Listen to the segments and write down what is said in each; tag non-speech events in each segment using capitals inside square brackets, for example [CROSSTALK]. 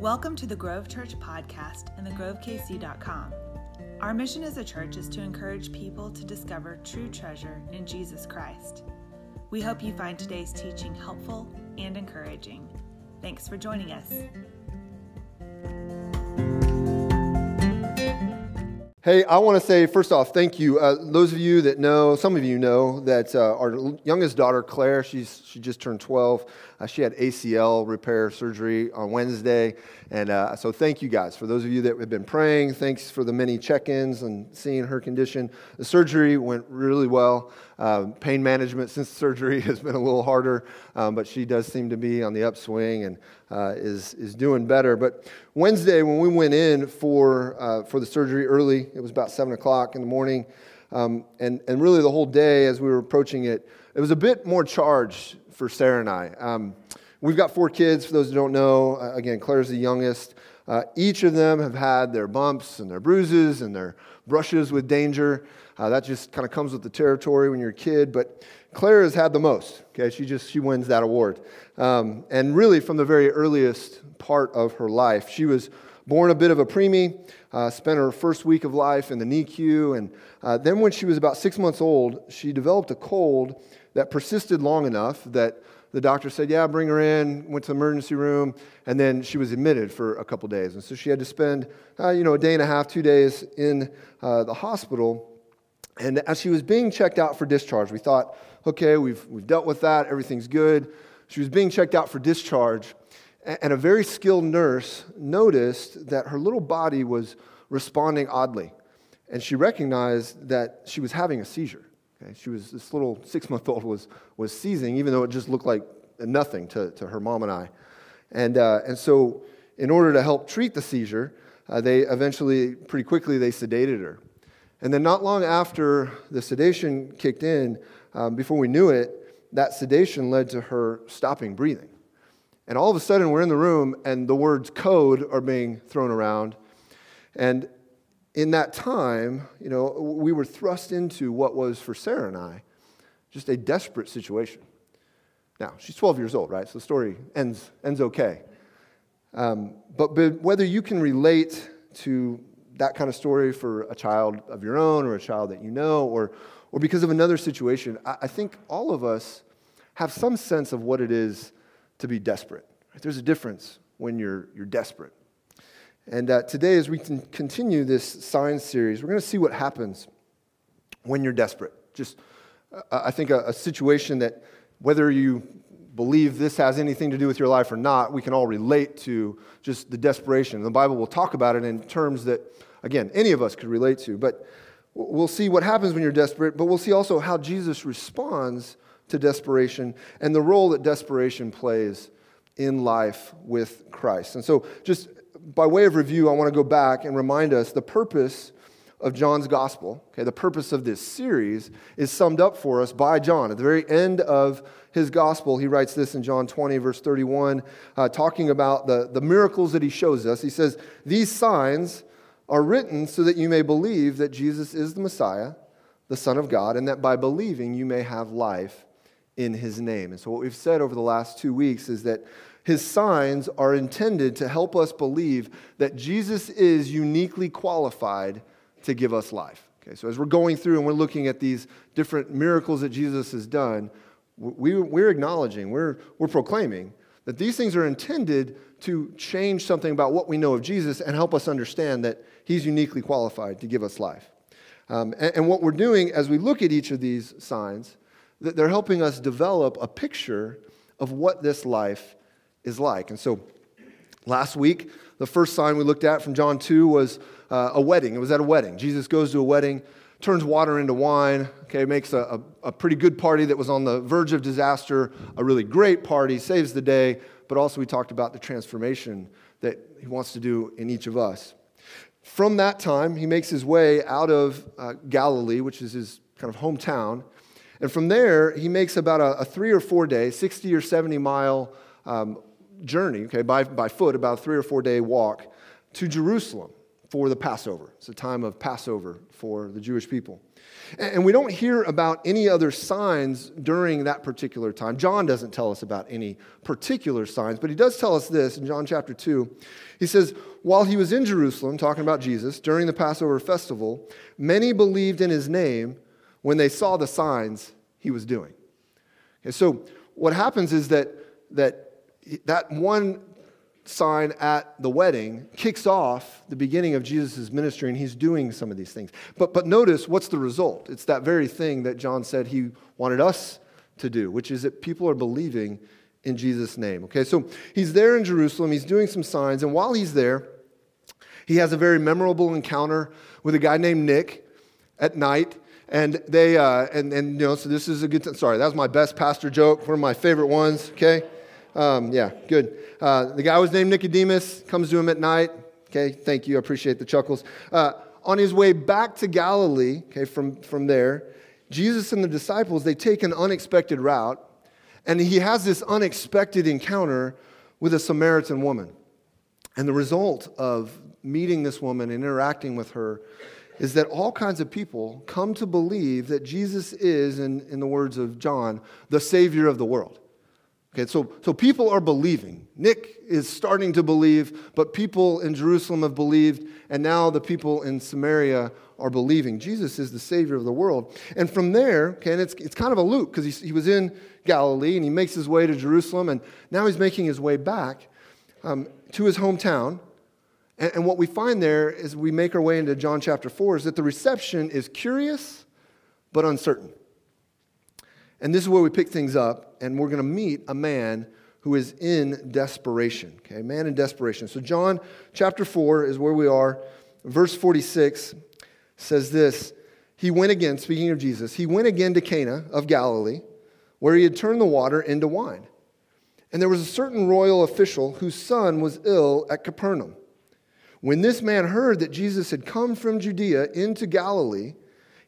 Welcome to the Grove Church podcast and thegrovekc.com. Our mission as a church is to encourage people to discover true treasure in Jesus Christ. We hope you find today's teaching helpful and encouraging. Thanks for joining us. Hey, I want to say first off, thank you. Uh, those of you that know, some of you know that uh, our youngest daughter, Claire, she's she just turned 12. Uh, she had ACL repair surgery on Wednesday, and uh, so thank you guys for those of you that have been praying. Thanks for the many check-ins and seeing her condition. The surgery went really well. Um, pain management since surgery [LAUGHS] has been a little harder, um, but she does seem to be on the upswing and uh, is is doing better. But Wednesday, when we went in for uh, for the surgery early, it was about seven o'clock in the morning, um, and and really the whole day as we were approaching it, it was a bit more charged for Sarah and I. Um, we've got four kids. For those who don't know, uh, again, Claire's the youngest. Uh, each of them have had their bumps and their bruises and their brushes with danger. Uh, that just kind of comes with the territory when you're a kid. But Claire has had the most. Okay, she just she wins that award. Um, and really, from the very earliest part of her life, she was born a bit of a preemie. Uh, spent her first week of life in the NICU, and uh, then when she was about six months old, she developed a cold that persisted long enough that the doctor said, Yeah, bring her in, went to the emergency room, and then she was admitted for a couple days. And so she had to spend, uh, you know, a day and a half, two days in uh, the hospital. And as she was being checked out for discharge, we thought, okay, we've, we've dealt with that, everything's good. She was being checked out for discharge, and a very skilled nurse noticed that her little body was responding oddly. And she recognized that she was having a seizure. Okay? She was, this little six month old was, was seizing, even though it just looked like nothing to, to her mom and I. And, uh, and so, in order to help treat the seizure, uh, they eventually, pretty quickly, they sedated her. And then, not long after the sedation kicked in, um, before we knew it, that sedation led to her stopping breathing. And all of a sudden, we're in the room, and the words code are being thrown around. And in that time, you know, we were thrust into what was for Sarah and I just a desperate situation. Now, she's 12 years old, right? So the story ends, ends okay. Um, but, but whether you can relate to that kind of story for a child of your own or a child that you know or, or because of another situation, I, I think all of us have some sense of what it is to be desperate. There's a difference when you're, you're desperate. And uh, today, as we continue this signs series, we're going to see what happens when you're desperate. Just, uh, I think, a, a situation that whether you believe this has anything to do with your life or not, we can all relate to just the desperation. The Bible will talk about it in terms that, again, any of us could relate to. But we'll see what happens when you're desperate, but we'll see also how Jesus responds to desperation and the role that desperation plays in life with Christ. And so, just by way of review, I want to go back and remind us the purpose of John's gospel, okay, the purpose of this series is summed up for us by John. At the very end of his gospel, he writes this in John 20, verse 31, uh, talking about the, the miracles that he shows us. He says, These signs are written so that you may believe that Jesus is the Messiah, the Son of God, and that by believing you may have life in his name. And so, what we've said over the last two weeks is that his signs are intended to help us believe that Jesus is uniquely qualified to give us life. Okay, so as we're going through and we're looking at these different miracles that Jesus has done, we, we're acknowledging, we're, we're proclaiming that these things are intended to change something about what we know of Jesus and help us understand that he's uniquely qualified to give us life. Um, and, and what we're doing as we look at each of these signs, that they're helping us develop a picture of what this life is like. And so last week, the first sign we looked at from John 2 was uh, a wedding. It was at a wedding. Jesus goes to a wedding, turns water into wine, okay, makes a, a, a pretty good party that was on the verge of disaster, a really great party, saves the day, but also we talked about the transformation that he wants to do in each of us. From that time, he makes his way out of uh, Galilee, which is his kind of hometown. And from there, he makes about a, a three or four day, 60 or 70 mile um, journey, okay, by, by foot, about a three or four day walk to Jerusalem for the Passover. It's a time of Passover for the Jewish people. And we don't hear about any other signs during that particular time. John doesn't tell us about any particular signs, but he does tell us this in John chapter 2. He says, While he was in Jerusalem, talking about Jesus, during the Passover festival, many believed in his name when they saw the signs he was doing. Okay, so what happens is that, that that one sign at the wedding kicks off the beginning of Jesus' ministry, and he's doing some of these things. But, but notice what's the result? It's that very thing that John said he wanted us to do, which is that people are believing in Jesus' name. Okay, so he's there in Jerusalem, he's doing some signs, and while he's there, he has a very memorable encounter with a guy named Nick at night. And they, uh, and, and, you know, so this is a good, sorry, that was my best pastor joke, one of my favorite ones, okay? Um, yeah, good. Uh, the guy was named Nicodemus, comes to him at night. Okay, thank you. I appreciate the chuckles. Uh, on his way back to Galilee, okay, from, from there, Jesus and the disciples, they take an unexpected route, and he has this unexpected encounter with a Samaritan woman. And the result of meeting this woman and interacting with her is that all kinds of people come to believe that Jesus is, in, in the words of John, the Savior of the world. Okay, so, so people are believing. Nick is starting to believe, but people in Jerusalem have believed, and now the people in Samaria are believing. Jesus is the Savior of the world. And from there, okay, and it's, it's kind of a loop because he, was in Galilee and he makes his way to Jerusalem, and now he's making his way back um, to his hometown. And, and what we find there as we make our way into John chapter 4 is that the reception is curious but uncertain. And this is where we pick things up, and we're going to meet a man who is in desperation. Okay, man in desperation. So, John chapter 4 is where we are. Verse 46 says this He went again, speaking of Jesus, he went again to Cana of Galilee, where he had turned the water into wine. And there was a certain royal official whose son was ill at Capernaum. When this man heard that Jesus had come from Judea into Galilee,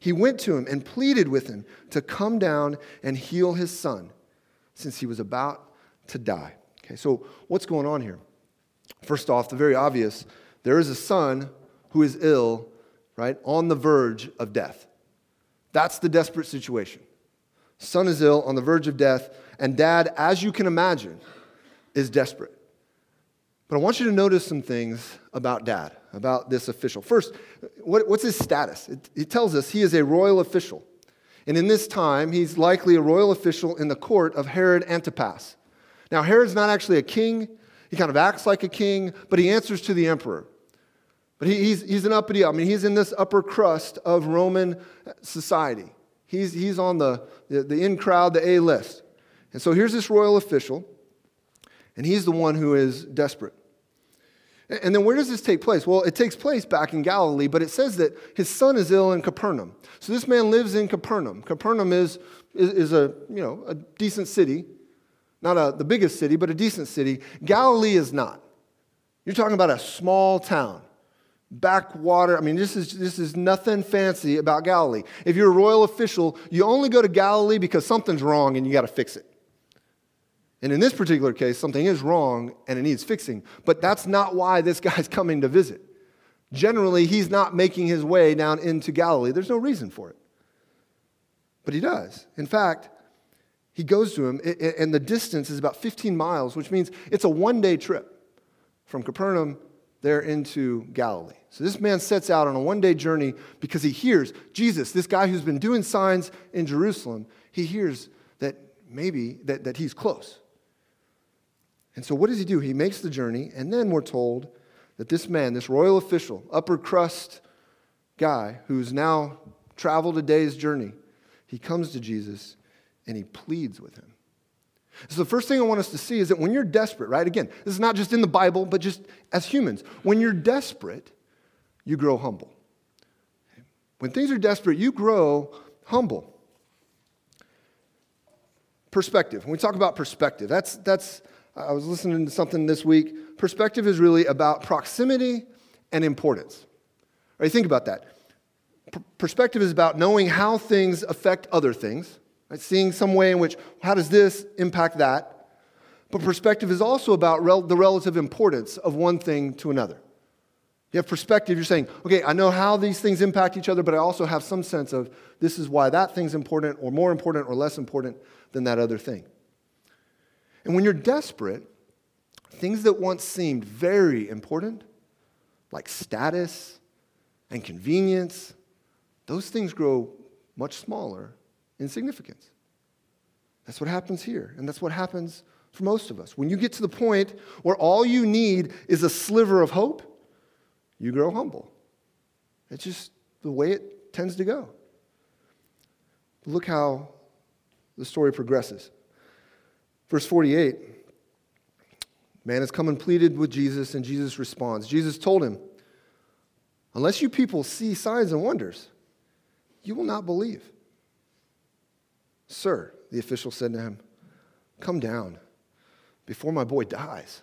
he went to him and pleaded with him to come down and heal his son since he was about to die. Okay, so what's going on here? First off, the very obvious there is a son who is ill, right, on the verge of death. That's the desperate situation. Son is ill, on the verge of death, and dad, as you can imagine, is desperate. But I want you to notice some things about dad about this official. First, what, what's his status? It, it tells us he is a royal official. And in this time, he's likely a royal official in the court of Herod Antipas. Now, Herod's not actually a king. He kind of acts like a king, but he answers to the emperor. But he, he's, he's an uppity, I mean, he's in this upper crust of Roman society. He's, he's on the, the, the in crowd, the A list. And so here's this royal official, and he's the one who is desperate. And then where does this take place? Well, it takes place back in Galilee, but it says that his son is ill in Capernaum. So this man lives in Capernaum. Capernaum is, is, is a, you know, a decent city, not a, the biggest city, but a decent city. Galilee is not. You're talking about a small town, backwater. I mean, this is, this is nothing fancy about Galilee. If you're a royal official, you only go to Galilee because something's wrong and you got to fix it. And in this particular case, something is wrong and it needs fixing. But that's not why this [LAUGHS] guy's coming to visit. Generally, he's not making his way down into Galilee. There's no reason for it. But he does. In fact, he goes to him, and the distance is about 15 miles, which means it's a one day trip from Capernaum there into Galilee. So this man sets out on a one day journey because he hears Jesus, this guy who's been doing signs in Jerusalem, he hears that maybe that, that he's close. And so, what does he do? He makes the journey, and then we're told that this man, this royal official, upper crust guy who's now traveled a day's journey, he comes to Jesus and he pleads with him. So, the first thing I want us to see is that when you're desperate, right? Again, this is not just in the Bible, but just as humans. When you're desperate, you grow humble. When things are desperate, you grow humble. Perspective. When we talk about perspective, that's, that's I was listening to something this week. Perspective is really about proximity and importance. Right, think about that. P- perspective is about knowing how things affect other things, right? seeing some way in which, how does this impact that? But perspective is also about rel- the relative importance of one thing to another. You have perspective. You're saying, okay, I know how these things impact each other, but I also have some sense of this is why that thing's important or more important or less important than that other thing. And when you're desperate, things that once seemed very important, like status and convenience, those things grow much smaller in significance. That's what happens here, and that's what happens for most of us. When you get to the point where all you need is a sliver of hope, you grow humble. It's just the way it tends to go. Look how the story progresses. Verse 48 Man has come and pleaded with Jesus, and Jesus responds. Jesus told him, Unless you people see signs and wonders, you will not believe. Sir, the official said to him, Come down before my boy dies.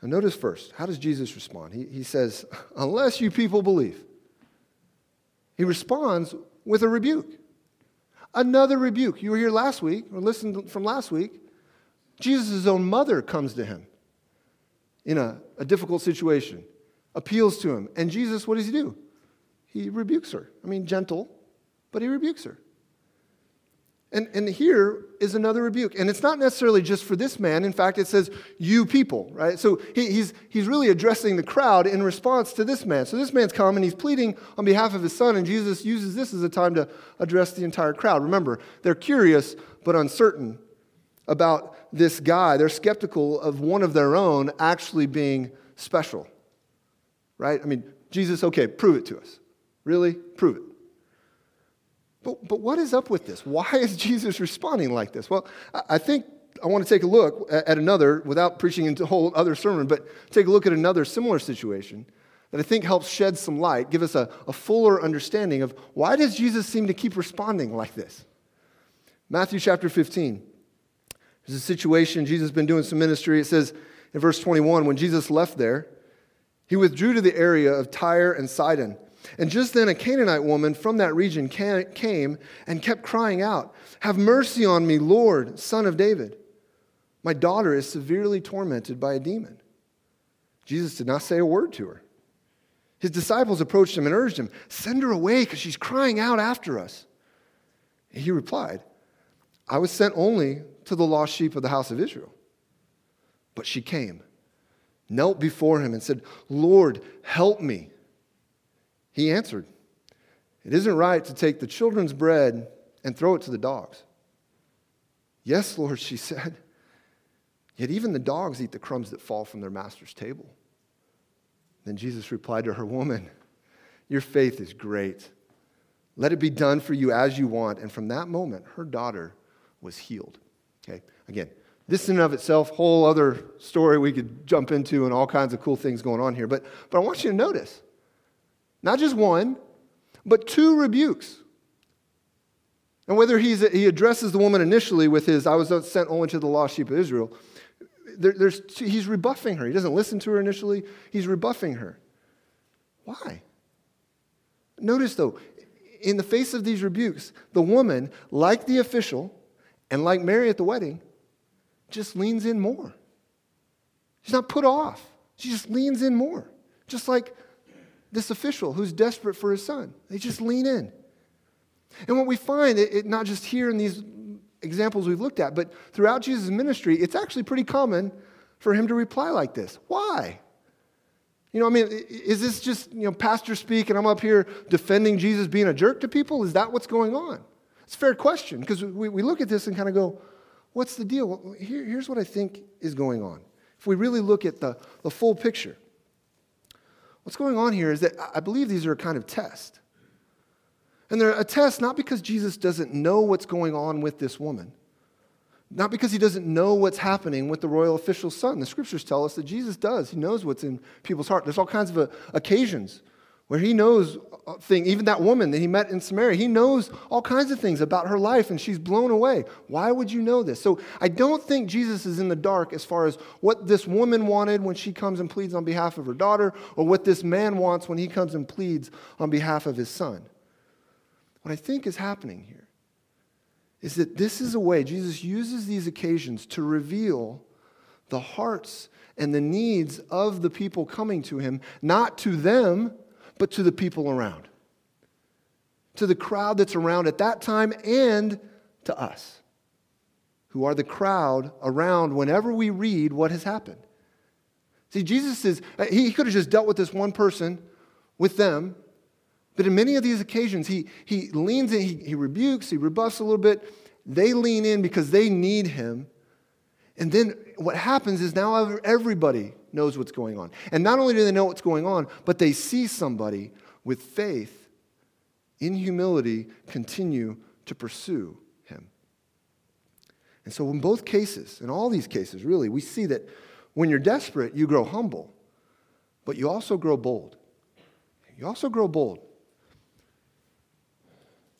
Now, notice first, how does Jesus respond? He, he says, Unless you people believe. He responds with a rebuke. Another rebuke. You were here last week, or listened from last week. Jesus' own mother comes to him in a, a difficult situation, appeals to him. And Jesus, what does he do? He rebukes her. I mean, gentle, but he rebukes her. And, and here is another rebuke. And it's not necessarily just for this man. In fact, it says, you people, right? So he, he's, he's really addressing the crowd in response to this man. So this man's come and he's pleading on behalf of his son, and Jesus uses this as a time to address the entire crowd. Remember, they're curious but uncertain about this guy. They're skeptical of one of their own actually being special, right? I mean, Jesus, okay, prove it to us. Really? Prove it. But, but what is up with this? Why is [LAUGHS] Jesus responding like this? Well, I think I want to take a look at another, without preaching into a whole other sermon, but take a look at another similar situation that I think helps shed some light, give us a, a fuller understanding of why does Jesus seem to keep responding like this? Matthew chapter 15. There's a situation, Jesus has been doing some ministry. It says in verse 21, when Jesus left there, he withdrew to the area of Tyre and Sidon. And just then a Canaanite woman from that region came and kept crying out, Have mercy on me, Lord, son of David. My daughter is severely tormented by a demon. Jesus did not say a word to her. His disciples approached him and urged him, Send her away because she's crying out after us. he replied, I was sent only to the lost sheep of the house of Israel. But she came, knelt before him, and said, Lord, help me. He answered, It isn't right to take the children's bread and throw it to the dogs. Yes, Lord, she said. Yet even the dogs eat the crumbs that fall from their master's table. Then Jesus replied to her, Woman, your faith is great. Let it be done for you as you want. And from that moment, her daughter was healed. Okay, again, this in and of itself, whole other story we could jump into and all kinds of cool things going on here. But, but I want you to notice not just one, but two rebukes. And whether he's, he addresses the woman initially with his, I was sent only to the lost sheep of Israel, there, there's, he's rebuffing her. He doesn't listen to her initially, he's rebuffing her. Why? Notice though, in the face of these rebukes, the woman, like the official and like Mary at the wedding, just leans in more. She's not put off, she just leans in more. Just like this official who's desperate for his son. They just lean in. And what we find, it, it, not just here in these examples we've looked at, but throughout Jesus' ministry, it's actually pretty common for him to reply like this. Why? You know, I mean, is this just, you know, pastor speak and I'm up here defending Jesus being a jerk to people? Is that what's going on? It's a fair question because we, we look at this and kind of go, what's the deal? Well, here, here's what I think is going on. If we really look at the, the full picture, What's going on here is that I believe these are a kind of test. And they're a test not because Jesus doesn't know what's going on with this woman, not because he doesn't know what's happening with the royal official's son. The scriptures tell us that Jesus does. He knows what's in people's heart. There's all kinds of uh, occasions where he knows thing even that woman that he met in samaria he knows all kinds of things about her life and she's blown away. Why would you know this? So i don't think jesus is in the dark as far as what this woman wanted when she comes and pleads on behalf of her daughter or what this man wants when he comes and pleads on behalf of his son. What i think is happening here is that this is a way jesus uses these occasions to reveal the hearts and the needs of the people coming to him, not to them, but to the people around, to the crowd that's around at that time and to us, who are the crowd around whenever we read what has happened. See, Jesus is, uh, he could have just dealt with this one person, with them, but in many of these occasions, he, he leans in, he, he rebukes, he rebuffs a little bit. They lean in because they need him. And then what happens is now everybody knows what's going on. And not only do they know what's going on, but they see somebody with faith, in humility, continue to pursue him. And so, in both cases, in all these cases, really, we see that when you're desperate, you grow humble, but you also grow bold. You also grow bold.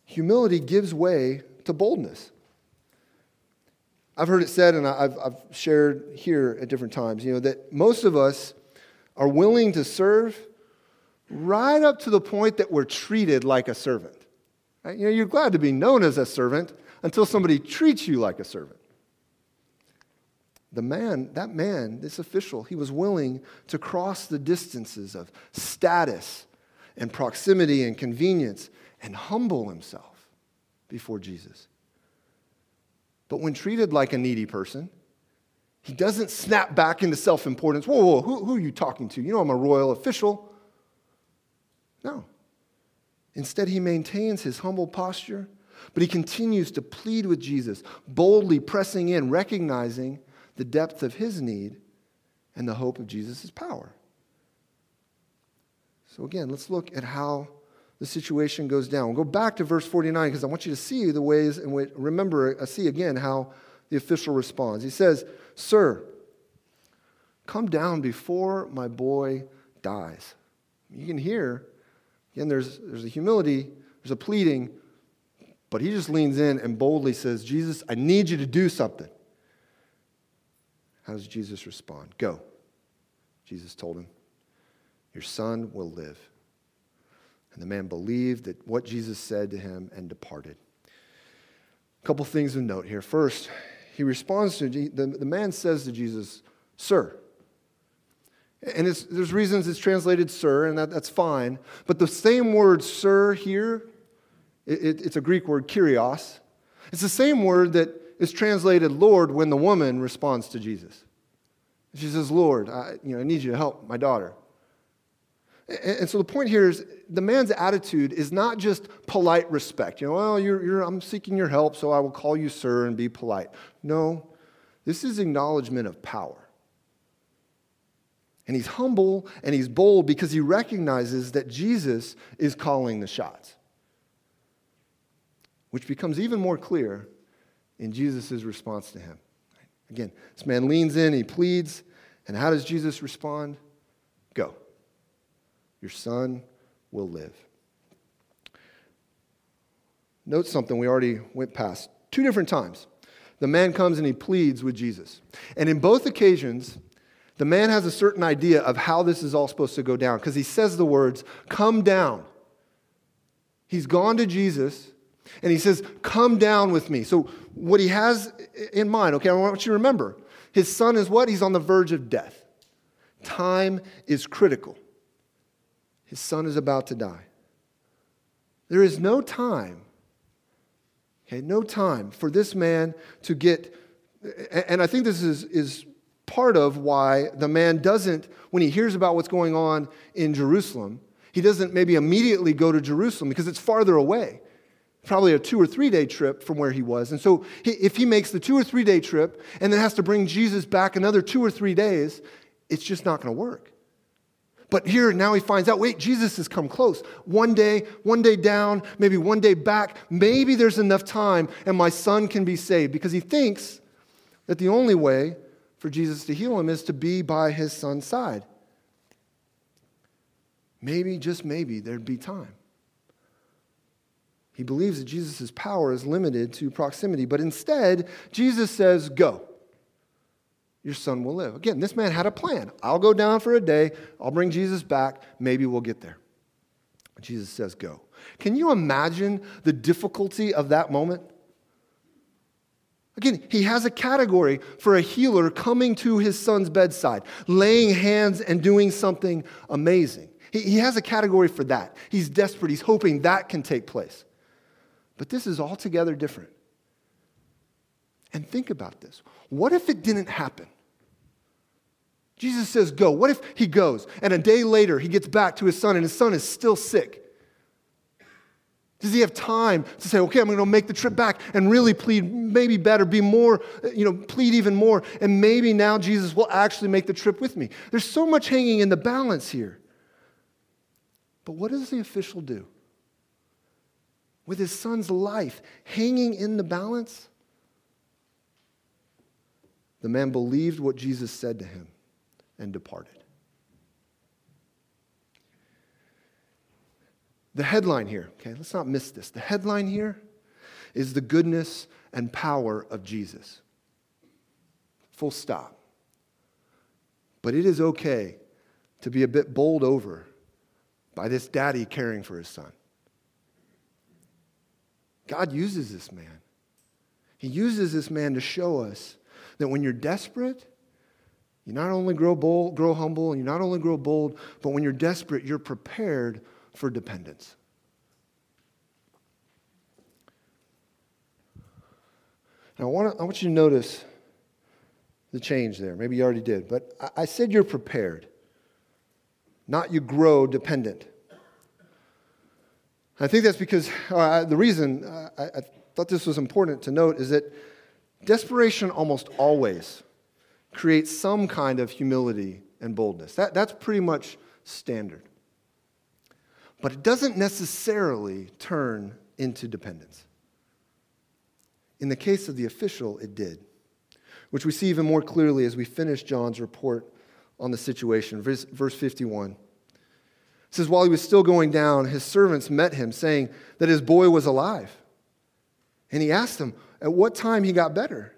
Humility gives way to boldness. I've heard it said, and I've, I've shared here at different times, you know, that most of us are willing to serve right up to the point that we're treated like a servant. Right? You know, you're glad to be known as a servant until somebody treats you like a servant. The man, that man, this official, he was willing to cross the distances of status and proximity and convenience and humble himself before Jesus. But when treated like a needy person, he doesn't snap back into self importance. Whoa, whoa, who, who are you talking to? You know, I'm a royal official. No. Instead, he maintains his humble posture, but he continues to plead with Jesus, boldly pressing in, recognizing the depth of his need and the hope of Jesus' power. So, again, let's look at how the situation goes down. We'll go back to verse 49 because I want you to see the ways in which, remember, uh, see again how the official responds. He says, Sir, come down before my boy dies. You can hear, again, there's, there's a humility, there's a pleading, but he just leans in and boldly says, Jesus, I need you to do something. How does Jesus respond? Go. Jesus told him, Your son will live. And the man believed that what Jesus said to him and departed. A couple things of note here. First, he responds to the, the man says to Jesus, Sir. And there's reasons it's translated sir, and that, that's fine. But the same word sir here, it, it, it's a Greek word, kyrios. It's the same word that is translated Lord when the woman responds to Jesus. She says, Lord, I, you know, I need you to help my daughter. And so the point here is the man's attitude is not just polite respect. You know, well, you're, you're, I'm seeking your help, so I will call you sir and be polite. No, this is acknowledgement of power. And he's humble and he's bold because he recognizes that Jesus is calling the shots, which becomes even more clear in Jesus' response to him. Again, this man leans in, he pleads, and how does Jesus respond? Go. Your son will live. Note something we already went past two different times. The man comes and he pleads with Jesus. And in both occasions, the man has a certain idea of how this is all supposed to go down because he says the words, Come down. He's gone to Jesus and he says, Come down with me. So, what he has in mind, okay, I want you to remember his son is what? He's on the verge of death. Time is critical. His son is about to die. There is no time, okay, no time for this man to get, and I think this is, is part of why the man doesn't, when he hears about what's going on in Jerusalem, he doesn't maybe immediately go to Jerusalem because it's farther away. Probably a two or three day trip from where he was. And so, if he makes the two or three day trip and then has to bring Jesus back another two or three days, it's just not going to work. But here now he finds out wait, Jesus has come close. One day, one day down, maybe one day back. Maybe there's enough time and my son can be saved because he thinks that the only way for Jesus to heal him is to be by his son's side. Maybe, just maybe, there'd be time. He believes that Jesus' power is limited to proximity, but instead, Jesus says, Go your son will live. Again, this man had a plan. I'll go down for a day, I'll bring Jesus back, maybe we'll get there. Jesus says, Go. Can you imagine the difficulty of that moment? Again, he has a category for a healer coming to his son's bedside, laying hands and doing something amazing. He, he has a category for that. He's desperate. He's hoping that can take place. But this is altogether different. And think about this. What if it didn't happen? Jesus says, Go. What if he goes and a day later he gets back to his son and his son is still sick? Does he have time to say, okay, I'm going to make the trip back and really plead maybe better, be more, you know, plead even more, and maybe now Jesus will actually make the trip with me? There's so much hanging in the balance here. But what does the official do? With his son's life hanging in the balance, the man believed what Jesus said to him and departed. The headline here, okay, let's not miss this. The headline here is the goodness and power of Jesus. Full stop. But it is okay to be a bit bowled over by this daddy caring for his son. God uses this man. He uses this man to show us that when you're desperate, you not only grow bold, grow humble, and you not only grow bold, but when you're desperate, you're prepared for dependence. I want, to, I want you to notice the change there. Maybe you already did, but I, I said you're prepared, not you grow dependent. I think that's because uh, the reason uh, I, I thought this was important to note is that desperation almost always creates some kind of humility and boldness. That, that's pretty much standard but it doesn't necessarily turn into dependence. In the case of the official, it did, which we see even more clearly as we finish John's report on the situation. Verse, verse 51. It says, While he was still going down, his servants met him, saying that his boy was alive. And he asked them at what time he got better.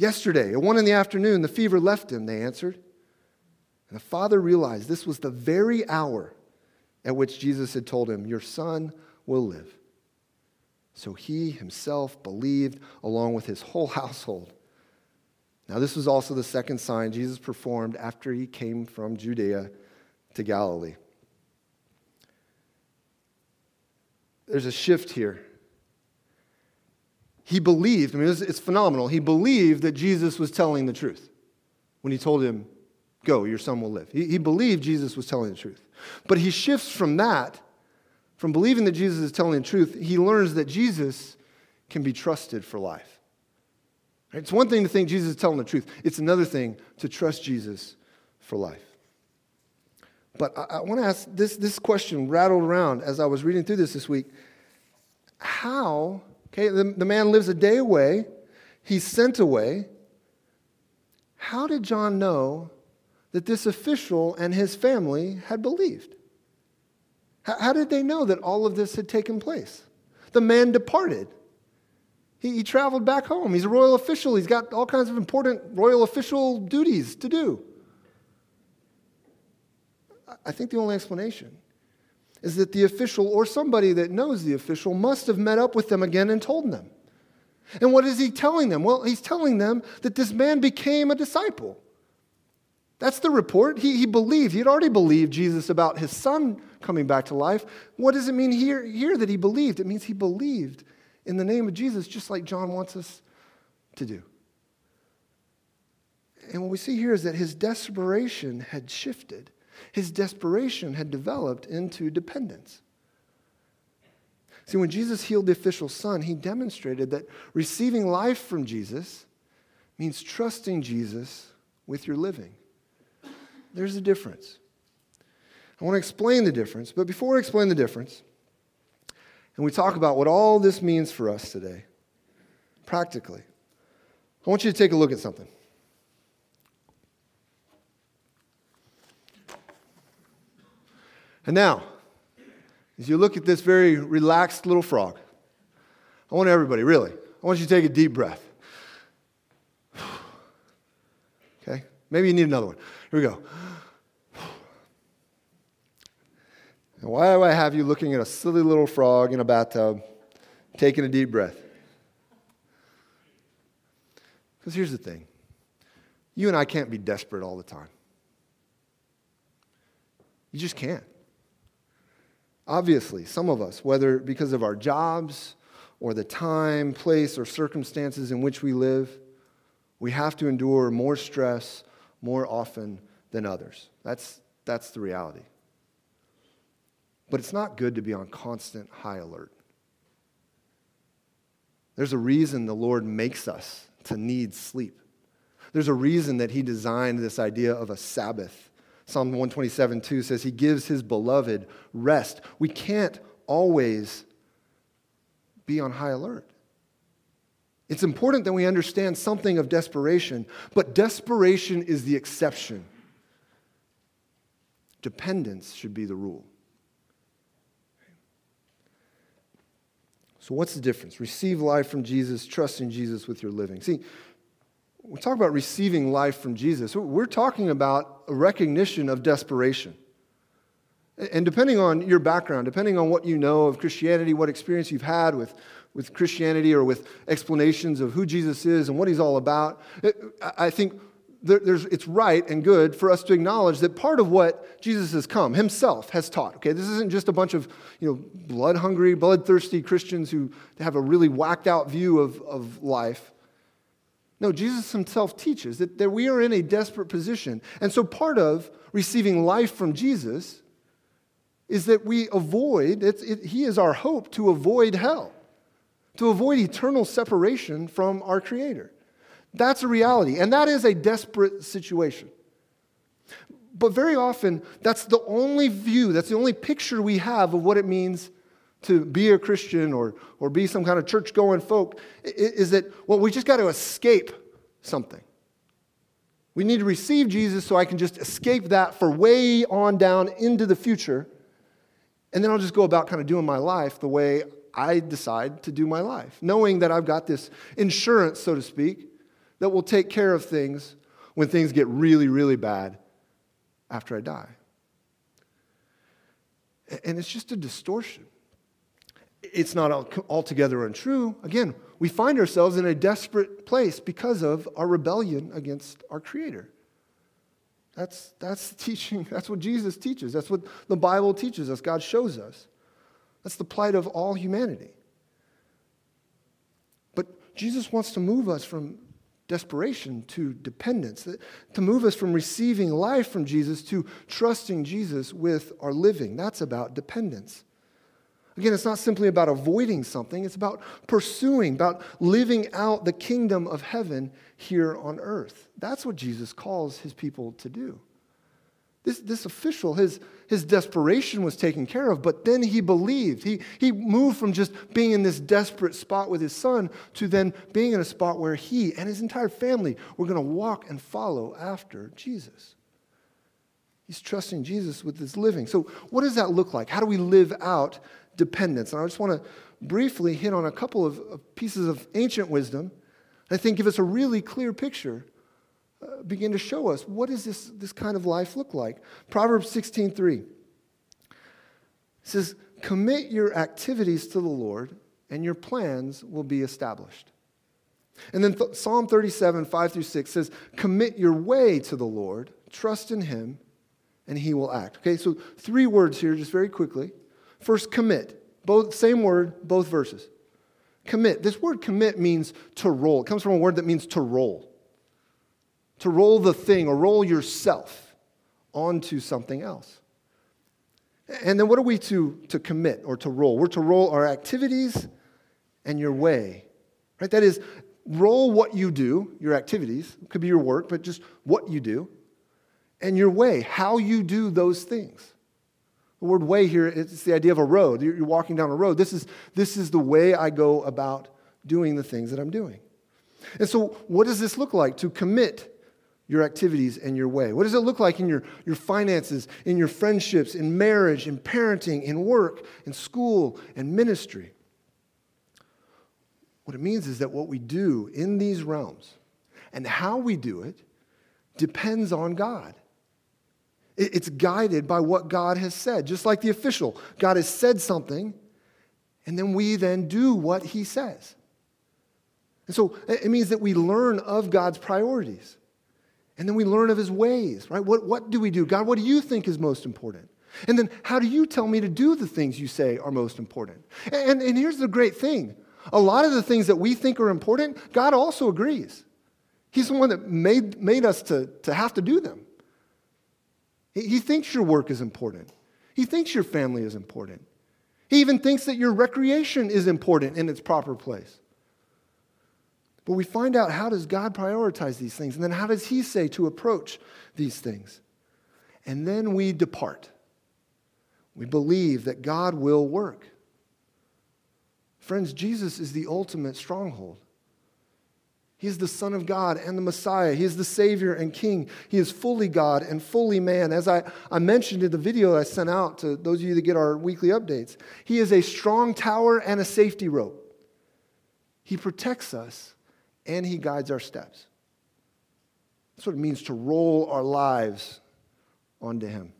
Yesterday, at one in the afternoon, the fever left him, they answered. And the father realized this was the very hour at which Jesus had told him, Your son will live. So he himself believed along with his whole [LAUGHS] household. Now, this was also the second sign Jesus performed after he came from Judea to Galilee. There's a shift here. He believed, I mean, it's phenomenal. He believed that Jesus was telling the truth when he told him, Go, your son will live. He, he believed Jesus was telling the truth. But he shifts from that, from believing that Jesus is telling the truth, he learns that Jesus can be trusted for life. It's one thing to think Jesus is telling the truth, it's another thing to trust Jesus for life. But I, I want to ask this, this question rattled around as I was reading through this this week. How, okay, the, the man lives a day away, he's sent away. How did John know that this official and his family had believed. How, did they know that all of this had taken place? The man departed. He, he traveled back home. He's a royal official. He's got all kinds of important royal official duties to do. I think the only explanation is that the official or somebody that knows the official must have met up with them again and told them. And what is he telling them? Well, he's telling them that this man became a disciple. That's the report. He, he believed. He had already believed Jesus about his son coming back to life. What does it mean here, here that he believed? It means he believed in the name of Jesus, just like John wants us to do. And what we see here is that his desperation had shifted, his desperation had developed into dependence. See, when Jesus healed the official son, he demonstrated that receiving life from Jesus means trusting Jesus with your living. There's a difference. I want to explain the difference, but before I explain the difference, and we talk about what all this means for us today, practically, I want you to take a look at something. And now, as you look at this very relaxed little frog, I want everybody, really, I want you to take a deep breath. [SIGHS] Okay? Maybe you need another one. Here we go. [SIGHS] And why do I have you looking at a silly little frog in a bathtub, taking a deep breath? Because here's the thing you and I can't be desperate all the time. You just can't. Obviously, some of us, whether because of our jobs or the time, place, or circumstances in which we live, we have to endure more stress more often than others. That's, that's the reality. But it's not good to be on constant high alert. There's a reason the Lord makes us to need sleep. There's a reason that He designed this idea of a Sabbath. Psalm 127 2 says, He gives His beloved rest. We can't always be on high alert. It's important that we understand something of desperation, but desperation is the exception. Dependence should be the rule. So, what's the difference? Receive life from Jesus, trust in Jesus with your living. See, we talk about receiving life from Jesus. We're talking about a recognition of desperation. And depending on your background, depending on what you know of Christianity, what experience you've had with, with Christianity or with explanations of who Jesus is and what he's all about, I think there's, it's right and good for us to acknowledge that part of what Jesus has come, himself has taught. Okay, this isn't just a bunch of you know, blood hungry, bloodthirsty Christians who have a really whacked out view of, of life. No, Jesus himself teaches that, that we are in a desperate position. And so part of receiving life from Jesus is that we avoid, it, he is our hope to avoid hell, to avoid eternal separation from our Creator. That's a reality, and that is a desperate situation. But very often, that's the only view, that's the only picture we have of what it means to be a Christian or, or be some kind of church going folk, is that, well, we just got to escape something. We need to receive Jesus so I can just escape that for way on down into the future. And then I'll just go about kind of doing my life the way I decide to do my life, knowing that I've got this insurance, so to speak, that will take care of things when things get really, really bad after I die. And it's just a distortion. It's not altogether untrue. Again, we find ourselves in a desperate place because of our rebellion against our Creator. That's, that's the [LAUGHS] teaching, that's what Jesus teaches. That's what the Bible teaches us, God shows us. That's the plight of all humanity. But Jesus wants to move us from desperation to dependence, to move us from receiving life from Jesus to trusting Jesus with our living. That's about dependence. Again, it's not simply about avoiding something, it's about pursuing, about living out the kingdom of heaven here on earth. That's what Jesus calls his people to do. This, this official, his, his desperation was taken care of, but then he believed. He, he moved from just being in this desperate spot with his son to then being in a spot where he and his entire family were going to walk and follow after Jesus. He's trusting Jesus with his living. So, what does that look like? How do we live out dependence? And I just want to briefly hit on a couple of pieces of ancient wisdom I think give us a really clear picture uh, begin to show us what does this, this kind of life look like. Proverbs 16.3 says, Commit your activities to the Lord, and your plans will be established. And then th- Psalm 37, 5 through 6 says, Commit your way to the Lord, trust in him, and he will act. Okay, so three words here, just very quickly. First, commit. Both same word, both verses. Commit. This word commit means to roll. It comes from a word that means to roll to roll the thing or roll yourself onto something else. And then what are we to, to commit or to roll? We're to roll our activities and your way. Right? That is, roll what you do, your activities, it could be your work, but just what you do, and your way, how you do those things. The word way here, it's the idea of a road. You're walking down a road. This is, this is the way I go about doing the things that I'm doing. And so, what does this look like to commit your activities and your way? What does it look like in your, your finances, in your friendships, in marriage, in parenting, in work, in school, and ministry? What it means is that what we do in these realms and how we do it depends on God. It's guided by what God has said, just like the official. God has said something, and then we then do what he says. And so it means that we learn of God's priorities. And then we learn of his ways, right? What, what do we do? God, what do you think is most important? And then how do you tell me to do the things you say are most important? And, and here's the great thing a lot of the things that we think are important, God also agrees. He's the one that made, made us to, to have to do them. He, thinks your work is important, He thinks your family is important. He even thinks that your recreation is important in its proper place. But we find out how does God prioritize these things? And then how does He say to approach these things? And then we depart. We believe that God will work. Friends, Jesus is the ultimate stronghold. He is the Son of God and the Messiah. He is the Savior and King. He is fully God and fully man. As I, I mentioned in the video I sent out to those of you that get our weekly updates, He is a strong tower and a safety rope. He protects us and He guides our steps. That's what it means to roll our lives onto Him,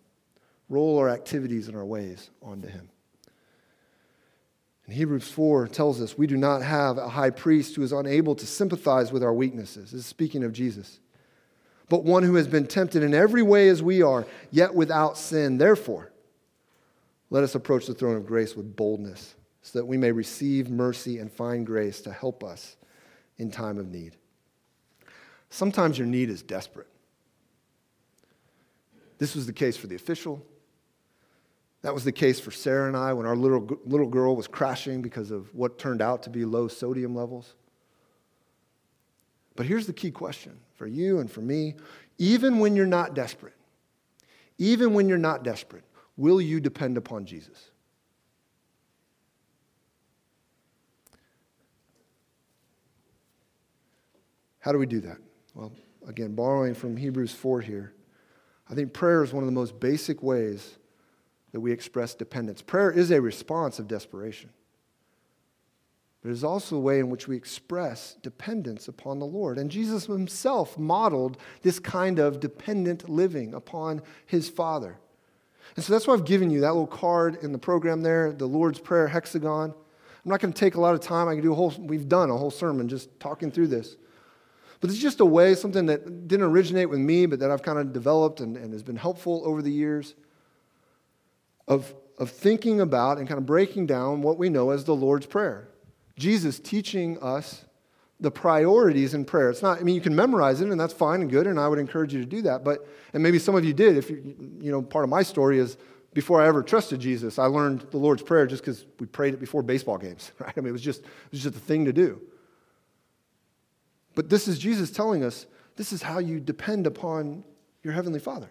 roll our activities and our ways onto Him. And Hebrews 4 tells us we do not have a high priest who is unable to sympathize with our weaknesses. This is speaking of Jesus. But one who has been tempted in every way as we are, yet without sin. Therefore, let us approach the throne of grace with boldness, so that we may receive mercy and find grace to help us in time of need. Sometimes your need is desperate. This was the case for the official. That was the case for Sarah and I when our little, little girl was crashing because of what turned out to be low sodium levels. But here's the key question for you and for me even when you're not desperate, even when you're not desperate, will you depend upon Jesus? How do we do that? Well, again, borrowing from Hebrews 4 here, I think prayer is one of the most basic ways that we express dependence. Prayer is a response of desperation, but it is also a way in which we express dependence upon the Lord. And Jesus himself modeled this kind of dependent living upon his Father. And so that's why I've given you that little card in the program there, the Lord's Prayer hexagon. I'm not going to take a lot of time. I can do a whole, we've done a whole sermon just talking through this. But it's just a way, something that didn't originate with me, but that I've kind of developed and, and has been helpful over the years of, of thinking about and kind of breaking down what we know as the Lord's Prayer. Jesus teaching us the priorities in prayer. It's not, I mean, you can memorize it and that's fine and good, and I would encourage you to do that. But, and maybe some of you did, if you, you know, part of my story is before I ever trusted Jesus, I learned the Lord's Prayer just because we prayed it before baseball games, [LAUGHS] right? I mean, it was just, it was just a thing to do. But this is Jesus telling us this is how you depend upon your Heavenly Father.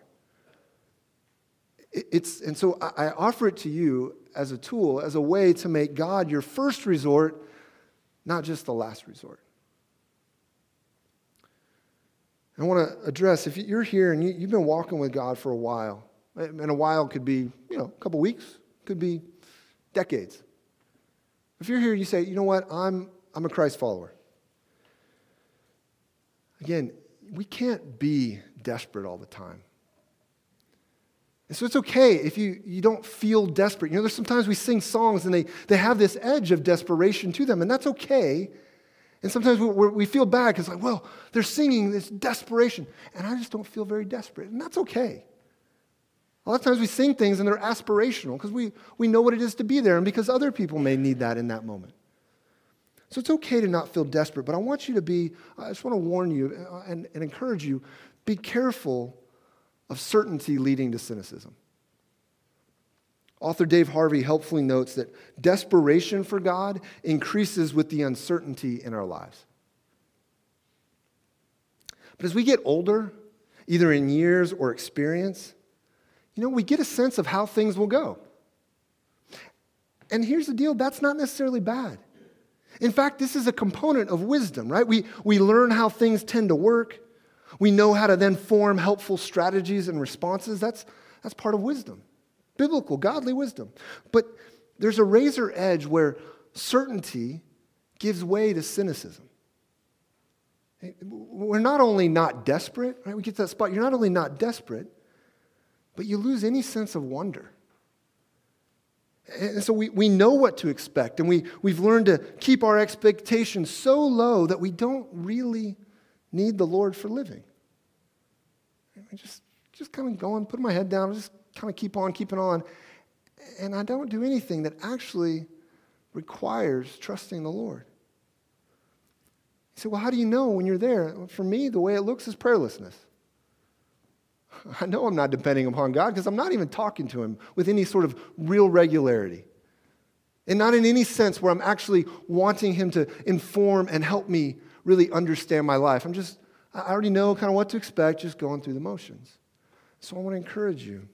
It's, and so I offer it to you as a tool, as a way to make God your first resort, not just the last resort. I want to address if you're here and you, have been walking with God for a while, and a while could be, you know, a couple weeks, could be decades. If you're here, you say, you know what, I'm, I'm a Christ follower. Again, we can't be desperate all the time. And so it's okay if you, you don't feel desperate. You know, there's sometimes we sing songs and they, they have this edge of desperation to them, and that's okay. And sometimes we, we feel bad because, like, well, they're singing this desperation, and I just don't feel very desperate, and that's okay. A lot of times we sing things and they're aspirational because we, we know what it is to be there and because other people may need that in that moment. So it's okay to not feel desperate, but I want you to be, I just want to warn you uh, and, and encourage you be careful of certainty leading to cynicism. Author Dave Harvey helpfully notes that desperation for God increases with the uncertainty in our lives. But as we get older, either in years or experience, you know, we get a sense of how things will go. And here's the deal that's not necessarily bad. In fact, this is a component of wisdom, right? We, we learn how things tend to work. We know how to then form helpful strategies and responses. That's, that's part of wisdom, biblical, godly wisdom. But there's a razor edge where certainty gives way to cynicism. We're not only not desperate, right? We get to that spot. You're not only not desperate, but you lose any sense of wonder. And so we, we know what to expect, and we, we've learned to keep our expectations so low that we don't really need the Lord for living. I just, just kind of going, putting my head down, just kind of keep on keeping on. And I don't do anything that actually requires trusting the Lord. You say, well, how do you know when you're there? For me, the way it looks is prayerlessness. [LAUGHS] I know I'm not depending upon God because I'm not even talking to Him with any sort of real regularity. And not in any sense where I'm actually wanting Him to inform and help me really understand my life. I'm just, I already know kind of what to expect, just going through the motions. So I want to encourage you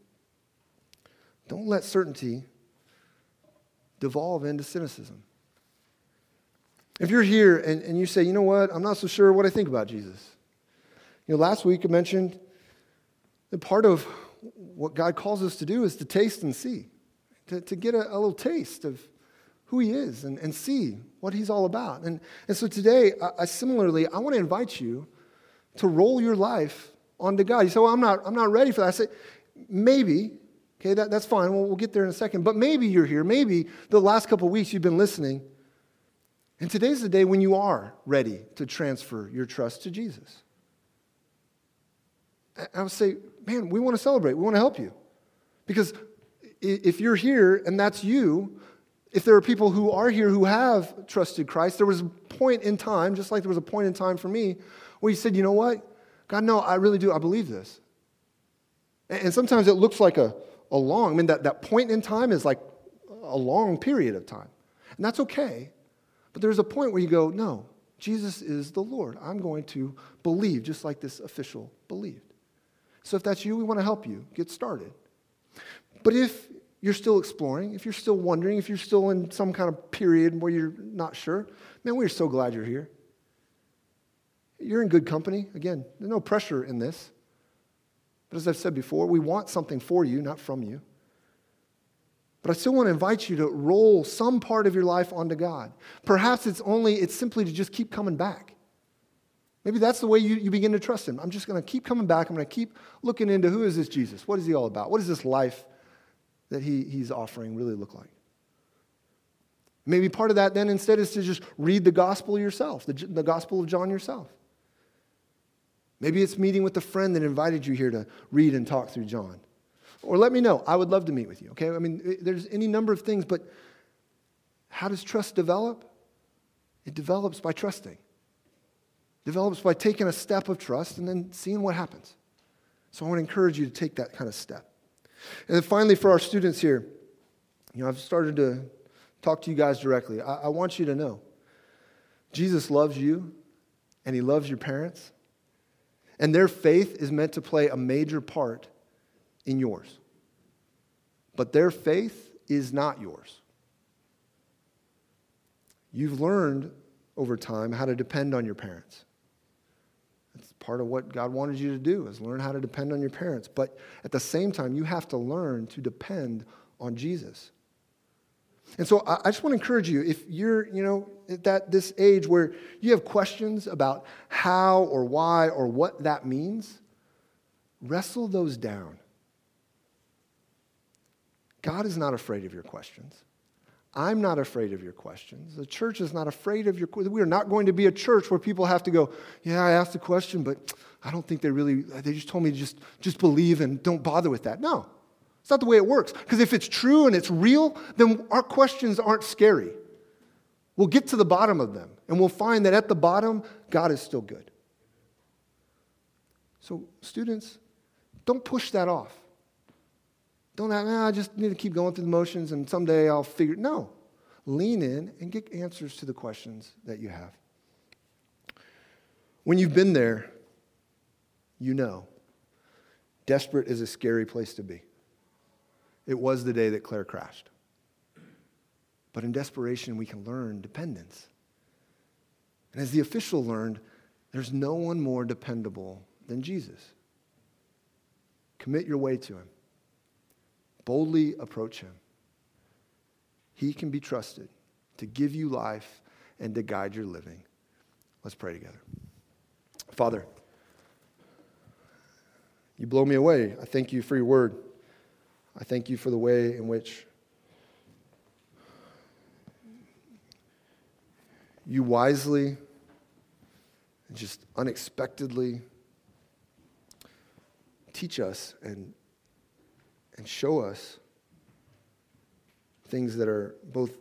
don't let certainty devolve into cynicism. If you're here and, and you say, you know what, I'm not so sure what I think about Jesus. You know, last week I mentioned that part of what God calls us to do is to taste and see, to, to get a, a little taste of who He is and, and see what He's all about. And, and so today, I, I similarly, I want to invite you to roll your life onto God. You say, well, I'm not, I'm not ready for that. I say, maybe, okay, that, that's fine. We'll, we'll get there in a second. But maybe you're here. Maybe the last couple weeks you've been listening. And today's the day when you are ready to transfer your trust to Jesus. I would say, man, we want to celebrate. We want to help you. Because if you're here and that's you, if there are people who are here who have trusted Christ, there was a point in time, just like there was a point in time for me, where you said, you know what? God, no, I really do. I believe this. And sometimes it looks like a, a long, I mean, that, that point in time is like a long period of time. And that's okay. But there's a point where you go, no, Jesus is the Lord. I'm going to believe just like this official believed. So if that's you, we want to help you get started. But if you're still exploring, if you're still wondering, if you're still in some kind of period where you're not sure, man, we're so glad you're here. You're in good company. Again, there's no pressure in this. But as I've said before, we want something for you, not from you. But I still want to invite you to roll some part of your life onto God. Perhaps it's only, it's simply to just keep coming back. Maybe that's the way you, you begin to trust him. I'm just going to keep coming back. I'm going to keep looking into who is this Jesus? What is he all about? What does this life that he, he's offering really look like? Maybe part of that then instead is to just read the gospel yourself, the, the gospel of John yourself. Maybe it's meeting with a friend that invited you here to read and talk through John. Or let me know. I would love to meet with you, okay? I mean, eh, there's any number of things, but how does trust develop? It develops by trusting develops by taking a step of trust and then seeing what happens. So I want to encourage you to take that kind of step. And then finally, for our students here, you know, I've started to talk to you guys directly. I, I want you to know Jesus loves you and he loves your parents, and their faith is meant to play a major part in yours. But their faith is not yours. You've learned over time how to depend on your parents That's part of what God wanted you to do is learn how to depend on your parents. But at the same time, you have to learn to depend on Jesus. And so I just want to encourage you if you're, you know, at that, this age where you have questions about how or why or what that means, wrestle those down. God is not afraid of your questions. I'm not afraid of your questions. The church is not afraid of your questions. We are not going to be a church where people have to go, yeah, I asked a question, but I don't think they really, they just told me to just, just believe and don't bother with that. No, it's not the way it works. Because if it's true and it's real, then our questions aren't scary. We'll get to the bottom of them, and we'll find that at the bottom, God is still good. So, students, don't push that off. Don't have, ah, I just need to keep going through the motions and someday I'll figure. No. Lean in and get answers to the questions that you have. When you've been there, you know. Desperate is a scary place to be. It was the day that Claire crashed. But in desperation, we can learn dependence. And as the official learned, there's no one more dependable than Jesus. Commit your way to him. Boldly approach him. He can be trusted to give you life and to guide your living. Let's pray together. Father, you blow me away. I thank you for your word. I thank you for the way in which you wisely and just unexpectedly teach us and, and show us things that are both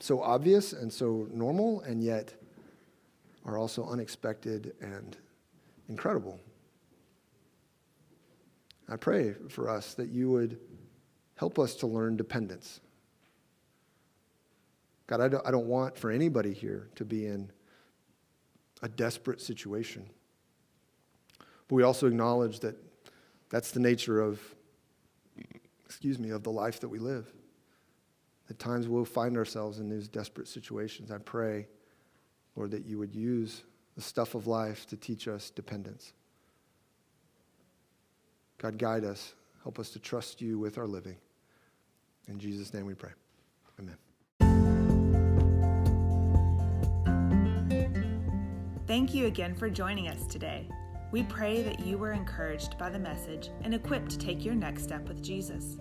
so obvious and so normal and yet are also unexpected and incredible. I pray for us that you would help us to learn dependence. God, I don't, I don't want for anybody here to be in a desperate situation. But we also acknowledge that that's the nature of, excuse me, of the life that we live. At times we'll find ourselves in these desperate situations. I pray, Lord, that you would use the stuff of life to teach us dependence. God, guide us. Help us to trust you with our living. In Jesus' name we pray. Amen. Thank you again for joining us today. We pray that you were encouraged by the message and equipped to take your next step with Jesus.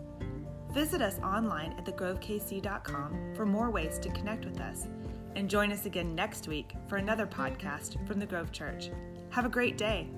Visit us online at thegrovekc.com for more ways to connect with us. And join us again next week for another podcast from the Grove Church. Have a great day.